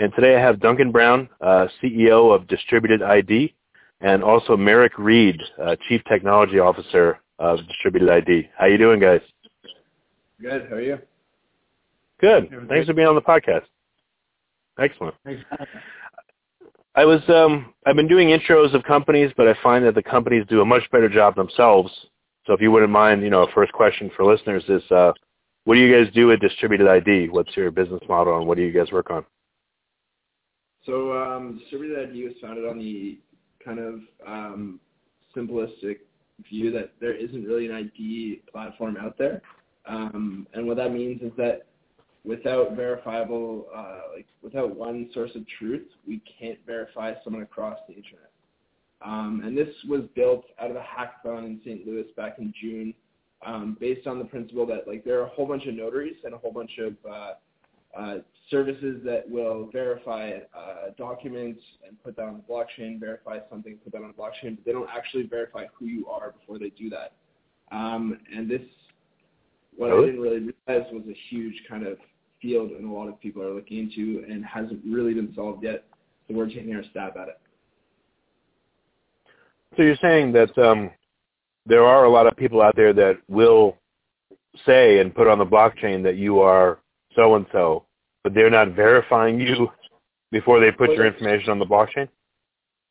And today I have Duncan Brown, uh, CEO of Distributed ID, and also Merrick Reed, uh, Chief Technology Officer of Distributed ID. How you doing, guys? Good. How are you? Good. Thanks for being on the podcast. Excellent. Thanks. I was um, I've been doing intros of companies, but I find that the companies do a much better job themselves. So if you wouldn't mind, you know, a first question for listeners is, uh, what do you guys do at Distributed ID? What's your business model, and what do you guys work on? So um, Distributed ID was founded on the kind of um, simplistic view that there isn't really an ID platform out there. Um, and what that means is that without verifiable, uh, like without one source of truth, we can't verify someone across the internet. Um, and this was built out of a hackathon in St. Louis back in June, um, based on the principle that like there are a whole bunch of notaries and a whole bunch of uh, uh, services that will verify uh, documents and put that on the blockchain, verify something, put that on the blockchain, but they don't actually verify who you are before they do that. Um, and this, what Really? I didn't really realize was a huge kind of field and a lot of people are looking into and hasn't really been solved yet. So we're taking our stab at it. So you're saying that um, there are a lot of people out there that will say and put on the blockchain that you are so and so, but they're not verifying you before they put your information on the blockchain.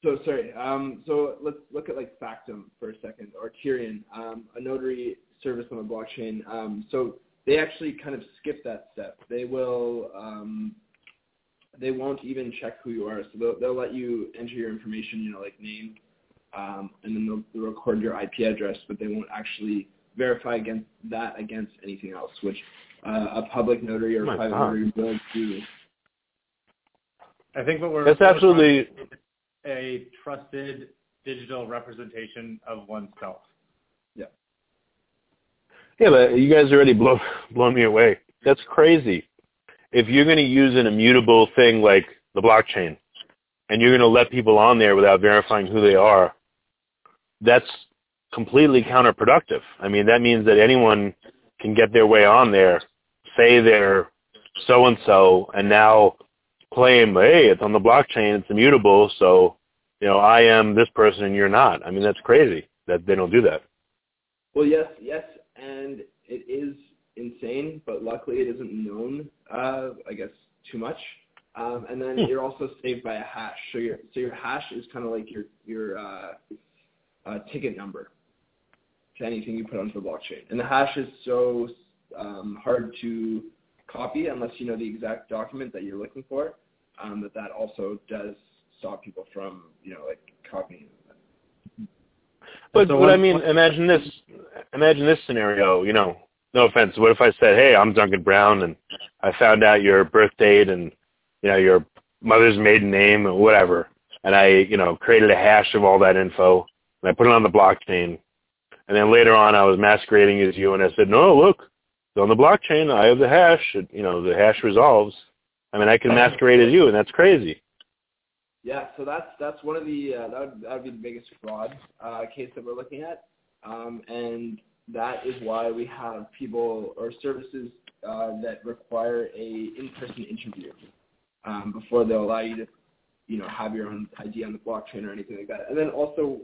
So sorry. Um, so let's look at like Factom for a second, or Tierion, um, a notary service on the blockchain. Um, so they actually kind of skip that step. They will. Um, they won't even check who you are. So they'll, they'll let you enter your information, you know, like name, um, and then they'll, they'll record your IP address, but they won't actually verify against that against anything else, which a public notary or My a private God. notary will do. I think what we're That's absolutely a trusted digital representation of oneself. Yeah. Yeah, but you guys already blow blown me away. That's crazy. If you're going to use an immutable thing like the blockchain, and you're going to let people on there without verifying who they are, that's completely counterproductive. I mean, that means that anyone can get their way on there, say they're so and so, and now claim, hey, it's on the blockchain, it's immutable, so you know I am this person and you're not. I mean, that's crazy that they don't do that. Well, yes, yes, and it is insane, but luckily it isn't known, uh, I guess, too much. Um, and then Hmm. you're also saved by a hash. So your so your hash is kind of like your your uh, uh, ticket number to anything you put onto the blockchain. And the hash is so um, hard to copy unless you know the exact document that you're looking for. Um, that that also does stop people from you know like copying. But So but I what- mean, imagine this. Imagine this scenario. You know, no offense. What if I said, "Hey, I'm Duncan Brown, and I found out your birth date and you know your mother's maiden name or whatever, and I you know created a hash of all that info and I put it on the blockchain, and then later on I was masquerading as you, and I said, "No, look, it's on the blockchain. I have the hash. It, you know, the hash resolves. I mean, I can masquerade as you, and that's crazy." Yeah, so that's that's one of the uh, that would that would be the biggest fraud uh, case that we're looking at, um, and that is why we have people or services uh, that require a in-person interview um, before they'll allow you to, you know, have your own ID on the blockchain or anything like that. And then also,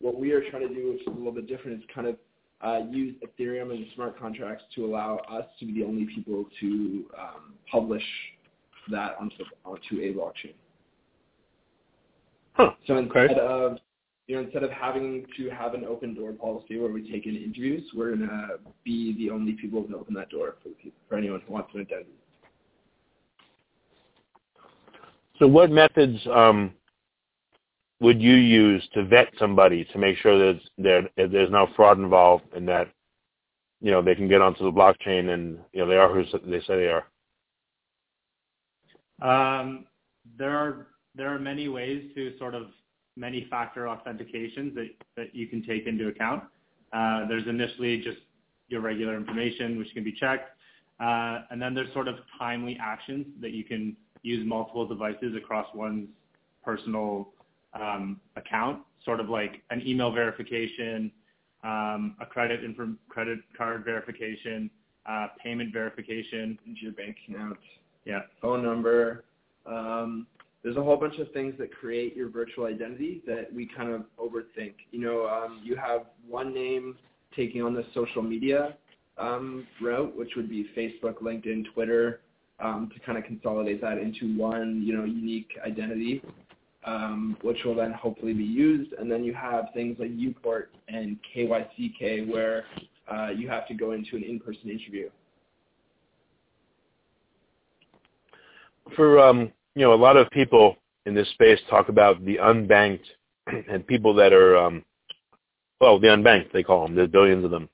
what we are trying to do, which is a little bit different, is kind of uh, use Ethereum and smart contracts to allow us to be the only people to um, publish that onto onto a blockchain. Huh. So Okay. instead of you know instead of having to have an open door policy where we take in interviews, we're gonna be the only people to open that door for the people, for anyone who wants an identity. So what methods um, would you use to vet somebody to make sure that there there's no fraud involved and that you know they can get onto the blockchain and you know they are who they say they are? Um, there are there are many ways to sort of many factor authentications that, that you can take into account. Uh, there's initially just your regular information, which can be checked. Uh, and then there's sort of timely actions that you can use multiple devices across one's personal um, account, sort of like an email verification, um, a credit inf- credit card verification, uh, payment verification, into your bank account, yeah, phone number. Um, there's a whole bunch of things that create your virtual identity that we kind of overthink. You know, um, you have one name taking on the social media um, route, which would be Facebook, LinkedIn, Twitter, um, to kind of consolidate that into one, you know, unique identity, um, which will then hopefully be used. And then you have things like UPort and KYCK, where uh, you have to go into an in-person interview. For um, you know, a lot of people in this space talk about the unbanked and people that are, um, well, the unbanked they call them. There's billions of them.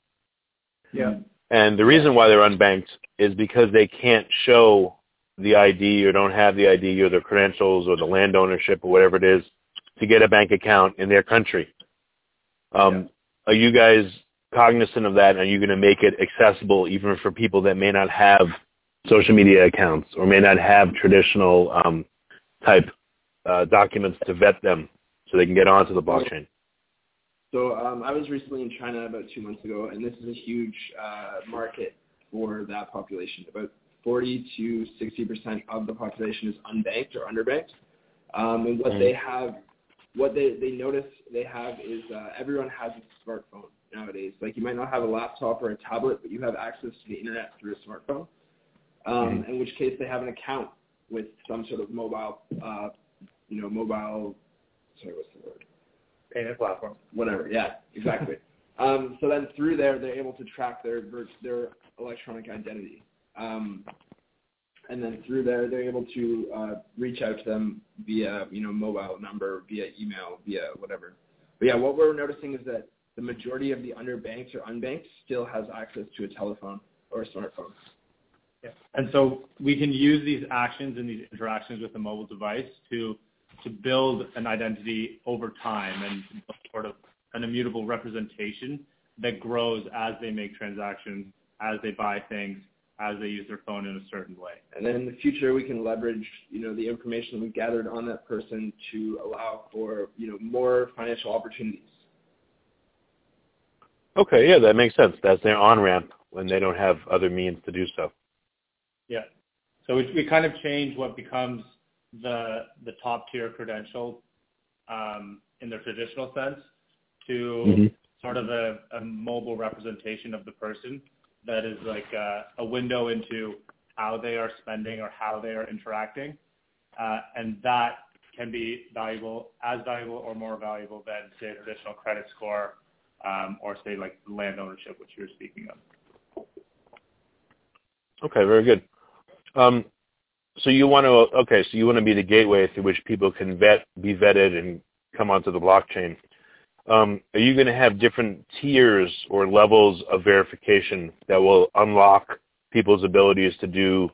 Yeah. And the reason why they're unbanked is because they can't show the ID or don't have the ID or the credentials or the land ownership or whatever it is to get a bank account in their country. Um, Yeah. Are you guys cognizant of that? Are you going to make it accessible even for people that may not have social media accounts or may not have traditional um, type uh, documents to vet them so they can get onto the blockchain? So um, I was recently in China about two months ago, and this is a huge uh, market for that population. About 40 to 60 percent of the population is unbanked or underbanked, um, and what Mhm. they have, what they they notice they have is uh, everyone has a smartphone nowadays. Like you might not have a laptop or a tablet, but you have access to the internet through a smartphone. Um, In which case, they have an account with some sort of mobile, uh, you know, mobile. Sorry, what's the word? payment platform. whatever. Yeah, exactly. um, so then through there, they're able to track their their electronic identity, um, and then through there, they're able to uh, reach out to them via you know mobile number, via email, via whatever. But yeah, what we're noticing is that the majority of the underbanked or unbanked still has access to a telephone or a smartphone. Yeah. And so we can use these actions and these interactions with a mobile device to to build an identity over time and sort of an immutable representation that grows as they make transactions, as they buy things, as they use their phone in a certain way. And then in the future, we can leverage, you know, the information we've gathered on that person to allow for, you know, more financial opportunities. Okay, yeah, that makes sense. That's their on-ramp when they don't have other means to do so. Yeah. So we, we kind of change what becomes the the top tier credential um, in the traditional sense to Mhm. sort of a, a mobile representation of the person that is like a, a window into how they are spending or how they are interacting, uh, and that can be valuable, as valuable or more valuable than say a traditional credit score um, or say like land ownership, which you were speaking of. Okay, very good. Um, so you want to okay, so you want to be the gateway through which people can vet, be vetted, and come onto the blockchain. Um, are you going to have different tiers or levels of verification that will unlock people's abilities to do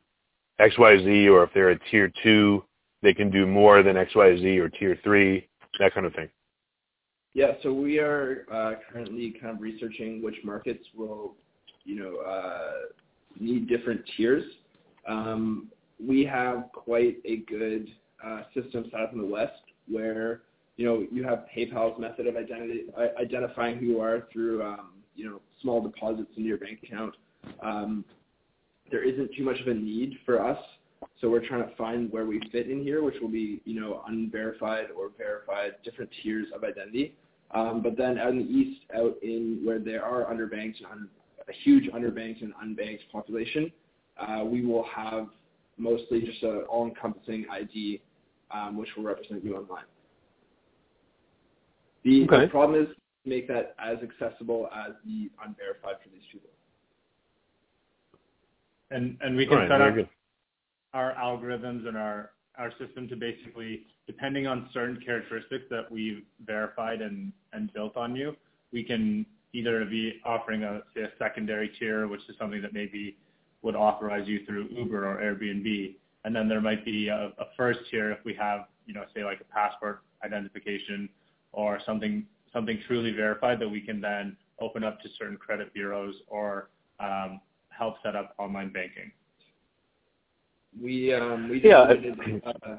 X, Y, Z, or if they're a tier two, they can do more than X, Y, Z, or tier three, that kind of thing? Yeah, so we are uh, currently kind of researching which markets will, you know, uh, need different tiers. Um, we have quite a good uh, system set up in the West where, you know, you have PayPal's method of identity, identifying who you are through, um, you know, small deposits into your bank account. Um, there isn't too much of a need for us, so we're trying to find where we fit in here, which will be, you know, unverified or verified, different tiers of identity. Um, but then out in the east, out in where there are underbanked and un- a huge underbanked and unbanked population, uh, we will have mostly just an all-encompassing ID, um, which will represent you online. The, Okay. the problem is to make that as accessible as the unverified for these people. And and we can right, set very up good. our algorithms and our our system to basically, depending on certain characteristics that we've verified and and built on you, we can either be offering a say a secondary tier, which is something that maybe would authorize you through Uber or Airbnb, and then there might be a, a first tier if we have, you know, say like a passport identification or something something truly verified that we can then open up to certain credit bureaus or um, help set up online banking. We um, we just Yeah. submitted, uh,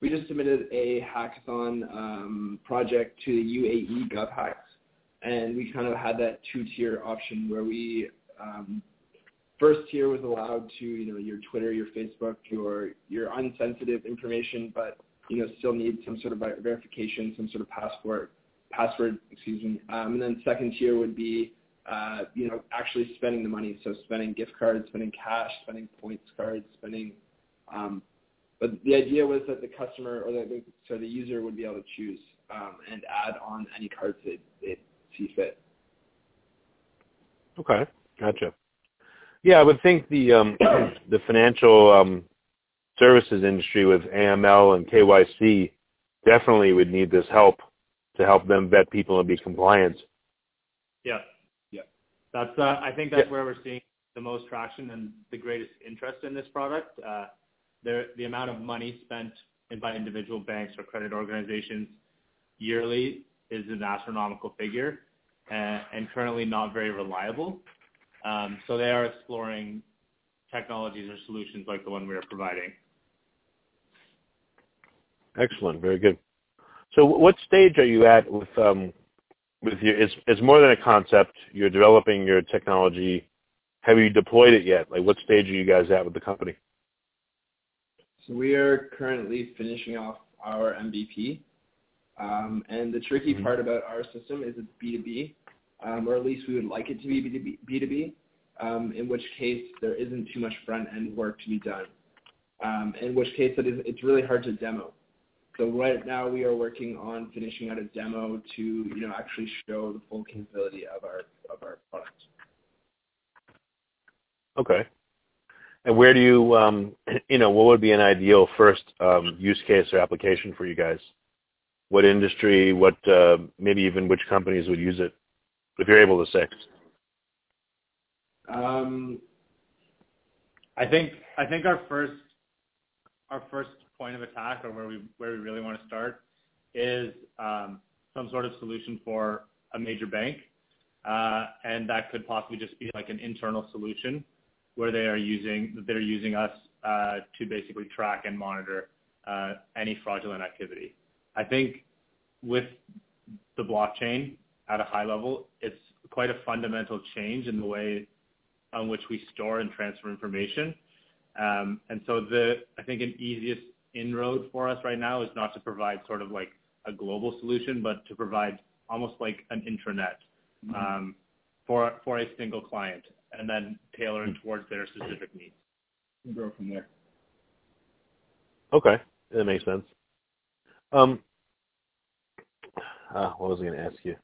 we just submitted a hackathon um, project to the UAE GovHacks, and we kind of had that two-tier option where we um, first tier was allowed to you know your Twitter, your Facebook, your your unsensitive information, but you know still need some sort of verification, some sort of passport password, excuse me. Um, and then second tier would be uh, you know actually spending the money, so spending gift cards, spending cash, spending points cards, spending um, but the idea was that the customer or the, so the user would be able to choose um, and add on any cards they, they see fit. Okay, gotcha. Yeah, I would think the um, the financial um, services industry with AML and KYC definitely would need this help to help them vet people and be compliant. Yeah. Yeah. That's, uh, I think that's Yeah. where we're seeing the most traction and the greatest interest in this product. Uh, the, the amount of money spent in, by individual banks or credit organizations yearly is an astronomical figure and, and currently not very reliable. Um, so they are exploring technologies or solutions like the one we are providing. Excellent, very good. So, what stage are you at with um, with your? It's it's more than a concept. You're developing your technology. Have you deployed it yet? Like, what stage are you guys at with the company? So we are currently finishing off our MVP. Um, and the tricky Mhm. part about our system is it's B2B, um, or at least we would like it to be B2B, B2B um, in which case there isn't too much front-end work to be done. Um, in which case it is, it's really hard to demo. So right now we are working on finishing out a demo to you know actually show the full capability of our of our product. Okay. And where do you, um, you know, what would be an ideal first um, use case or application for you guys? What industry? What uh, maybe even which companies would use it, if you're able to say? Um, I think I think our first our first point of attack or where we where we really want to start is um, some sort of solution for a major bank, uh, and that could possibly just be like an internal solution where they are using they're using us uh, to basically track and monitor uh, any fraudulent activity. I think with the blockchain at a high level, it's quite a fundamental change in the way on which we store and transfer information. Um, and so the I think an easiest inroad for us right now is not to provide sort of like a global solution, but to provide almost like an intranet um, for for a single client, and then tailor it towards their specific needs. we'll grow from there. Okay, that makes sense. Um, uh, what was I going to ask you?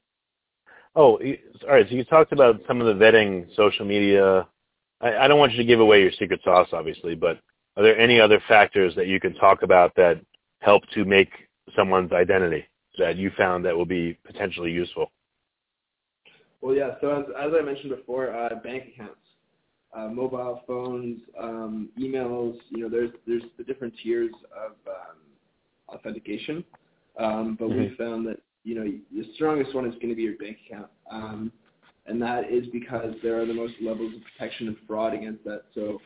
Oh, y- all right. So you talked about some of the vetting, social media. I, I don't want you to give away your secret sauce, obviously, but are there any other factors that you can talk about that help to make someone's identity that you found that will be potentially useful? Well, yeah. So as, as I mentioned before, uh, bank accounts, uh, mobile phones, um, emails. You know, there's there's the different tiers of um, authentication, um, but we Mhm. found that you know the strongest one is going to be your bank account, um, and that is because there are the most levels of protection and fraud against that. So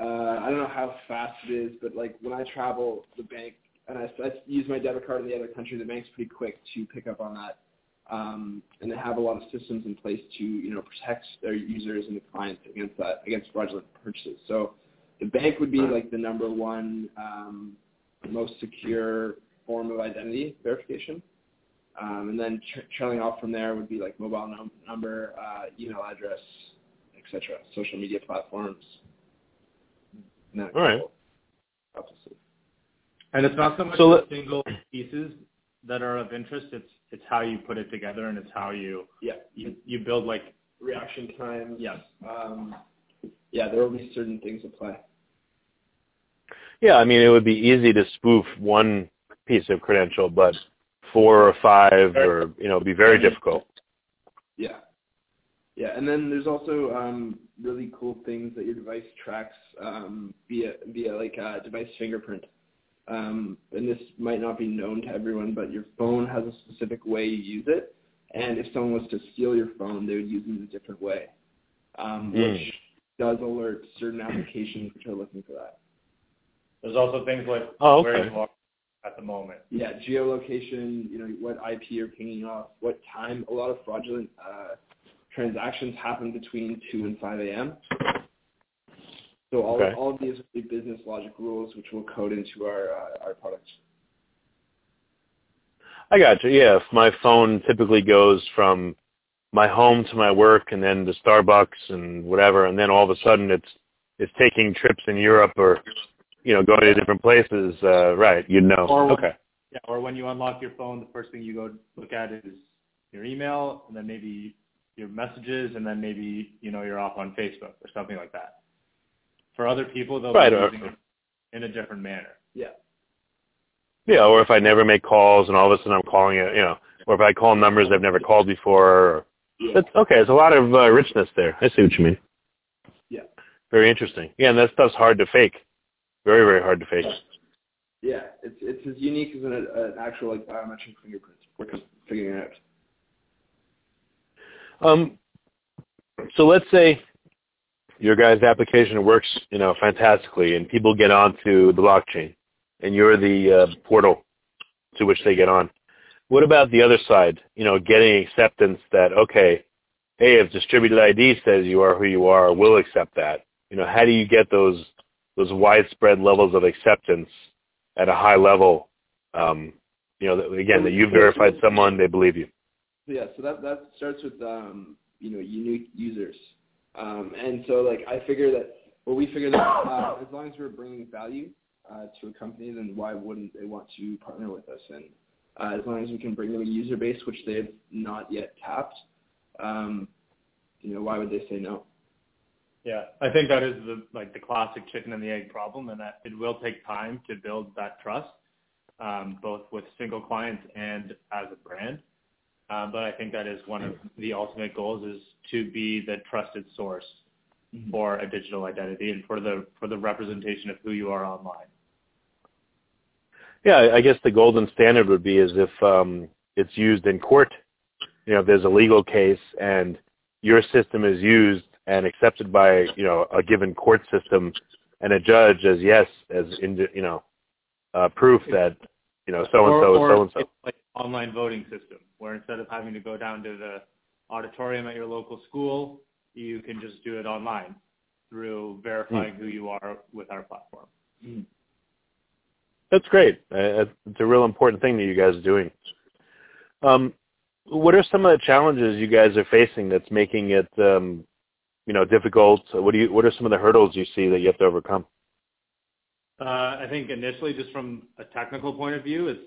uh, I don't know how fast it is, but like when I travel, the bank and I, I use my debit card in the other country, the bank's pretty quick to pick up on that um, and they have a lot of systems in place to you know protect their users and the clients against that against fraudulent purchases. So the bank would be like the number one um, most secure form of identity verification, um, and then tra- trailing off from there would be like mobile num- number, uh, email address, etc. Social media platforms. And then All right. obviously. And it's not so much So the let- single pieces that are of interest. It's it's how you put it together and it's how you Yeah. you, you build like Reaction time. yes Um, yeah, there will be certain things at play. Yeah, I mean, it would be easy to spoof one piece of credential, but four or five, or you know, it'd be very difficult. Yeah. Yeah, and then there's also um, really cool things that your device tracks um, via via like a device fingerprint. Um, and this might not be known to everyone, but your phone has a specific way you use it, and if someone was to steal your phone, they would use it in a different way, um, Mm. which does alert certain applications which are looking for that. There's also things like Oh, where okay. you are at the moment. Yeah, geolocation, you know, what IP you're pinging off, what time. A lot of fraudulent uh, transactions happen between 2 and 5 a.m. So all, Okay. all of these are the business logic rules which we'll code into our, uh, our products. I got you. Yeah, if my phone typically goes from my home to my work and then to Starbucks and whatever, and then all of a sudden it's it's taking trips in Europe or you know going to different places. Uh, right, you'd know. Or- okay. Yeah, or when you unlock your phone, the first thing you go look at is your email, and then maybe your messages, and then maybe you know you're off on Facebook or something like that. For other people, they'll Right, be or- using it in a different manner. Yeah. Yeah, or if I never make calls and all of a sudden I'm calling it, you know, or if I call numbers I've never called before. Or, that's okay. There's a lot of uh, richness there. I see what you mean. Yeah. Very interesting. Yeah, and that stuff's hard to fake. Very, very hard to fake. Yeah, it's it's as unique as an, an actual like biometric fingerprint. We're just figuring it out. Um, so let's say your guys' application works, you know, fantastically, and people get onto the blockchain, and you're the uh, portal to which they get on. What about the other side? You know, getting acceptance that okay, hey, if distributed ID says you are who you are, we'll accept that. You know, how do you get those those widespread levels of acceptance at a high level? Um, you know, again, that you've verified someone, they believe you. So yeah, so that that starts with um, you know unique users, um, and so like I figure that well we figure that uh, as long as we're bringing value uh, to a company, then why wouldn't they want to partner with us? And uh, as long as we can bring them a user base which they have not yet tapped, um, you know why would they say no? Yeah, I think that is the like the classic chicken and the egg problem, and that it will take time to build that trust, um, both with single clients and as a brand. Um, but I think that is one of the ultimate goals is to be the trusted source for a digital identity and for the for the representation of who you are online. Yeah, I guess the golden standard would be as if um, it's used in court. You know, if there's a legal case and your system is used and accepted by you know a given court system, and a judge as yes as in, you know uh, proof that you know so and so is so and so. Online voting system, where instead of having to go down to the auditorium at your local school, you can just do it online through verifying who you are with our platform. That's great. Uh, it's a real important thing that you guys are doing. Um, what are some of the challenges you guys are facing that's making it, um, you know, difficult? What do you? What are some of the hurdles you see that you have to overcome? Uh, I think initially, just from a technical point of view, it's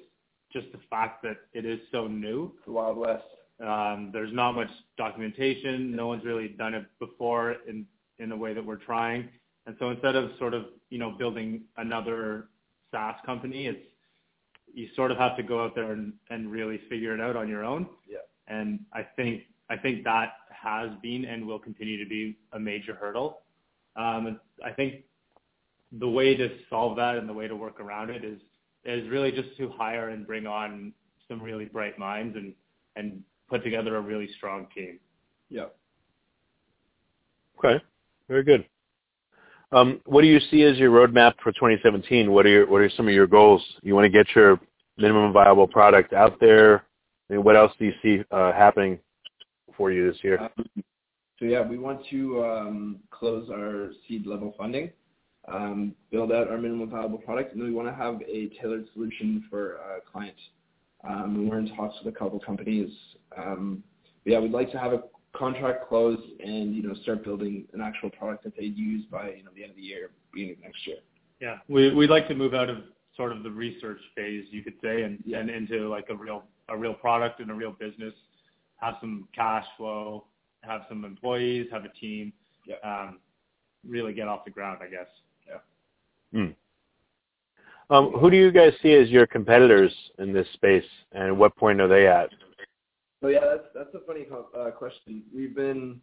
just the fact that it is so new. The Wild West. Um, there's not much documentation. No one's really done it before in in the way that we're trying. And so instead of sort of you know building another SaaS company, it's you sort of have to go out there and, and really figure it out on your own. Yeah. And I think I think that has been and will continue to be a major hurdle. Um, I think the way to solve that and the way to work around it is is really just to hire and bring on some really bright minds and and put together a really strong team. Yeah. Okay, very good. Um, what do you see as your roadmap for 2017? What are your What are some of your goals? You want to get your minimum viable product out there. I mean, what else do you see uh, happening for you this year? Um, so yeah, we want to um, close our seed level funding, um, build out our minimum viable product, and then we want to have a tailored solution for uh, clients. Um, we're in talks with a couple companies. Um, but yeah, we'd like to have a contract close and you know start building an actual product that they use by you know the end of the year, beginning of next year. Yeah, we we'd like to move out of sort of the research phase, you could say, and Yeah. and into like a real a real product and a real business, have some cash flow, have some employees, have a team, Yeah. um, really get off the ground, I guess. Um, who do you guys see as your competitors in this space, and what point are they at? So yeah, that's that's a funny uh, question. We've been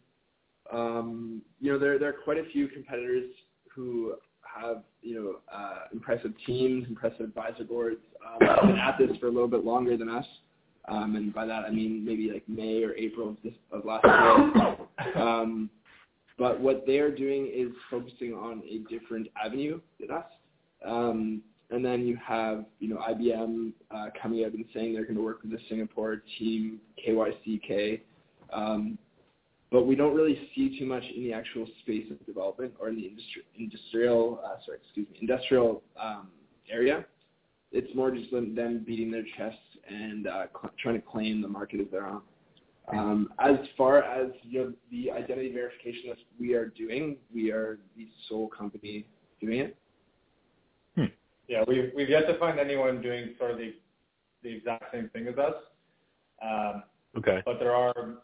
Um, you know, there there are quite a few competitors who have you know uh, impressive teams, impressive advisor boards. Um, have been at this for a little bit longer than us, um, and by that I mean maybe like May or April of, this, of last year. Um, but what they are doing is focusing on a different avenue than us. Um, and then you have, you know, IBM uh, coming out and saying they're going to work with the Singapore team, KYCK. Um, but we don't really see too much in the actual space of development or in the industri- industrial, uh, sorry, excuse me, industrial um, area. It's more just them, them beating their chests and uh, cl- trying to claim the market as their own. Um, as far as you know, the identity verification that we are doing, we are the sole company doing it. Yeah, we've we've yet to find anyone doing sort of the the exact same thing as us. Um, Okay. but there are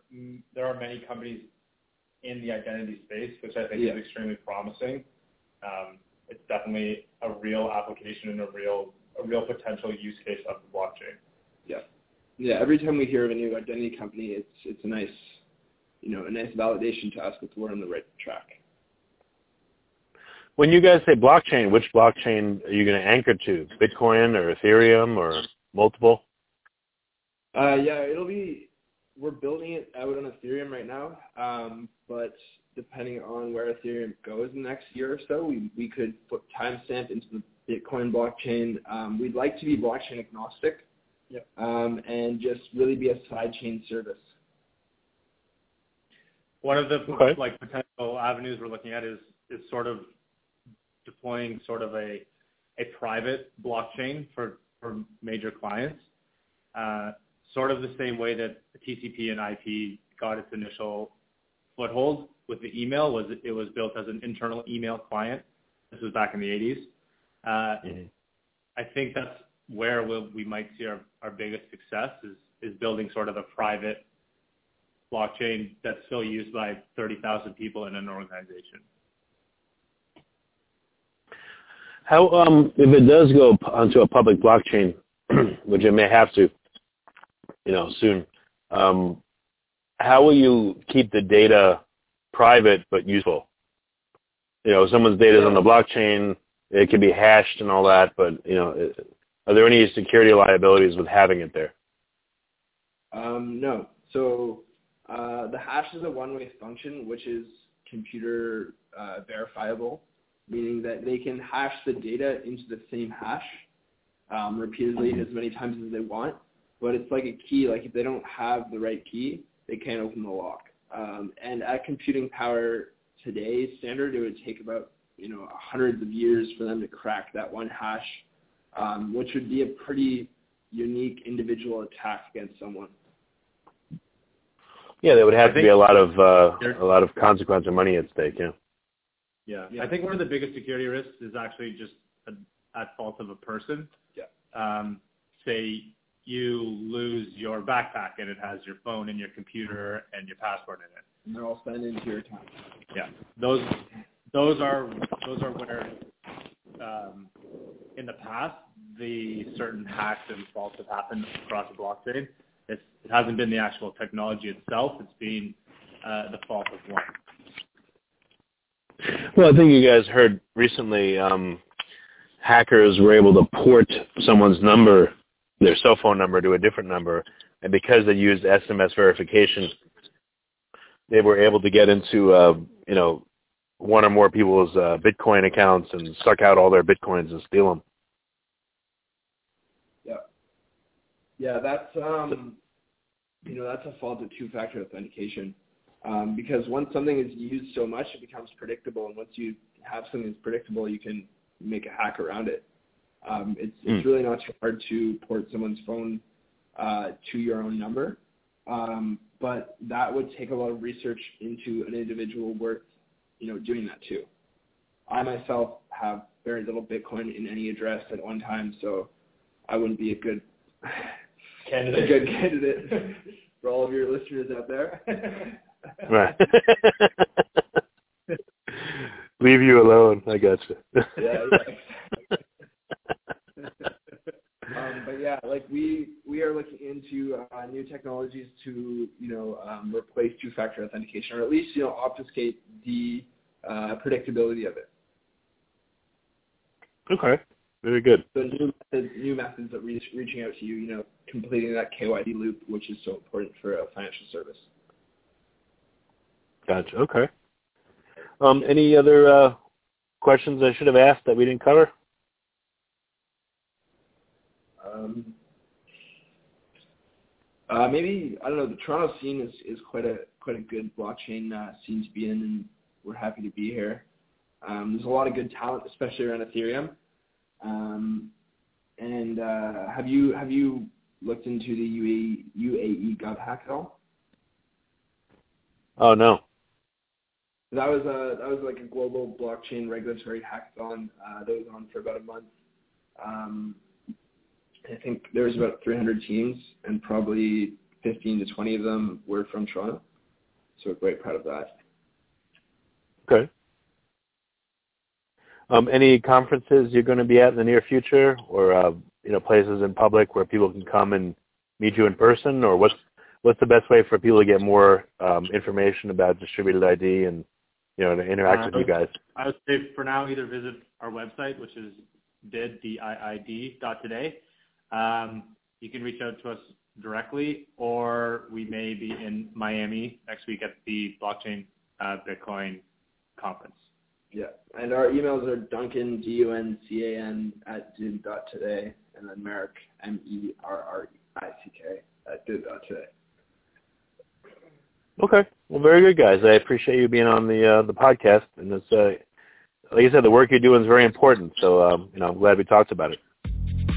there are many companies in the identity space, which I think Yeah. is extremely promising. Um, it's definitely a real application and a real a real potential use case of the blockchain. Yeah, every time we hear of a new identity company, it's it's a nice, you know, a nice validation to us that we're on the right track. When you guys say blockchain, which blockchain are you going to anchor to? Bitcoin or Ethereum or multiple? Uh, yeah, it'll be. We're building it out on Ethereum right now, um, but depending on where Ethereum goes in the next year or so, we we could put timestamp into the Bitcoin blockchain. Um, we'd like to be blockchain agnostic, Yep. um, and just really be a sidechain service. One of the Okay. like potential avenues we're looking at is is sort of deploying sort of a a private blockchain for for major clients. Uh, sort of the same way that TCP and IP got its initial foothold with the email was it was built as an internal email client. This was back in the 80s. Uh, Mhm. I think that's where we'll, we might see our, our biggest success is, is building sort of a private blockchain that's still used by 30,000 people in an organization. How, um, if it does go onto a public blockchain, which it may have to, you know, soon, um, how will you keep the data private but useful? You know, someone's data is on the blockchain, it can be hashed and all that, but, you know, it- are there any security liabilities with having it there? Um, no. So uh, the hash is a one-way function, which is computer uh, verifiable, meaning that they can hash the data into the same hash um, repeatedly as many times as they want. But it's like a key. Like if they don't have the right key, they can't open the lock. Um, and at computing power today's standard, it would take about you know hundreds of years for them to crack that one hash, um, which would be a pretty unique individual attack against someone. Yeah, there would have I to be a lot of uh, a lot of consequence and money at stake. Yeah. Yeah. Yeah. I think one of the biggest security risks is actually just a, at fault of a person. Yeah. Um, say you lose your backpack and it has your phone and your computer and your password in it. And they're all spent into your time. Yeah. Those those are those are where um, in the past the certain hacks and faults have happened across the blockchain. It's, it hasn't been the actual technology itself. It's been uh, the fault of one. Well, I think you guys heard recently um, hackers were able to port someone's number, their cell phone number, to a different number, and because they used SMS verification, they were able to get into uh, you know one or more people's uh, Bitcoin accounts and suck out all their bitcoins and steal them. Yeah. Yeah, that's um, you know that's a fault of two-factor authentication. Um, because once something is used so much, it becomes predictable, and once you have something that's predictable, you can make a hack around it. Um, it's, it's Hmm. really not too hard to port someone's phone uh, to your own number, um, but that would take a lot of research into an individual worth, you know, doing that too. I myself have very little Bitcoin in any address at one time, so I wouldn't be a good candidate. a good candidate for all of your listeners out there. Right. Leave you alone. I got you. yeah, yeah. um, but yeah, like we we are looking into uh, new technologies to you know um, replace two-factor authentication, or at least you know obfuscate the uh, predictability of it. Okay. Very good. So new methods, new methods of reach, reaching out to you, you know, completing that KYD loop, which is so important for a financial service. Gotcha. Okay. Um, any other uh, questions I should have asked that we didn't cover? Um, uh, maybe I don't know. The Toronto scene is, is quite a quite a good blockchain uh, scene to be in, and we're happy to be here. Um, there's a lot of good talent, especially around Ethereum. Um, and uh, have you have you looked into the UAE, UAE Gov hack at all? Oh no. That was a that was like a global blockchain regulatory hackathon uh, that was on for about a month. Um, I think there was about 300 teams, and probably 15 to 20 of them were from Toronto. So we're quite proud of that. Okay. Um, any conferences you're going to be at in the near future, or uh, you know places in public where people can come and meet you in person, or what's what's the best way for people to get more um, information about distributed ID and you know to interact Uh, with you guys? I would say for now, either visit our website, which is did D-I-I-D dot today. Um, you can reach out to us directly, or we may be in Miami next week at the Blockchain uh, Bitcoin conference. Yeah, and our emails are Duncan D U N C A N at Zoom dot today, and then Merrick M E R R I C K at Zoom dot today. Okay. Well, very good, guys. I appreciate you being on the uh, the podcast, and it's uh, like I said, the work you're doing is very important. So um, you know, I'm glad we talked about it.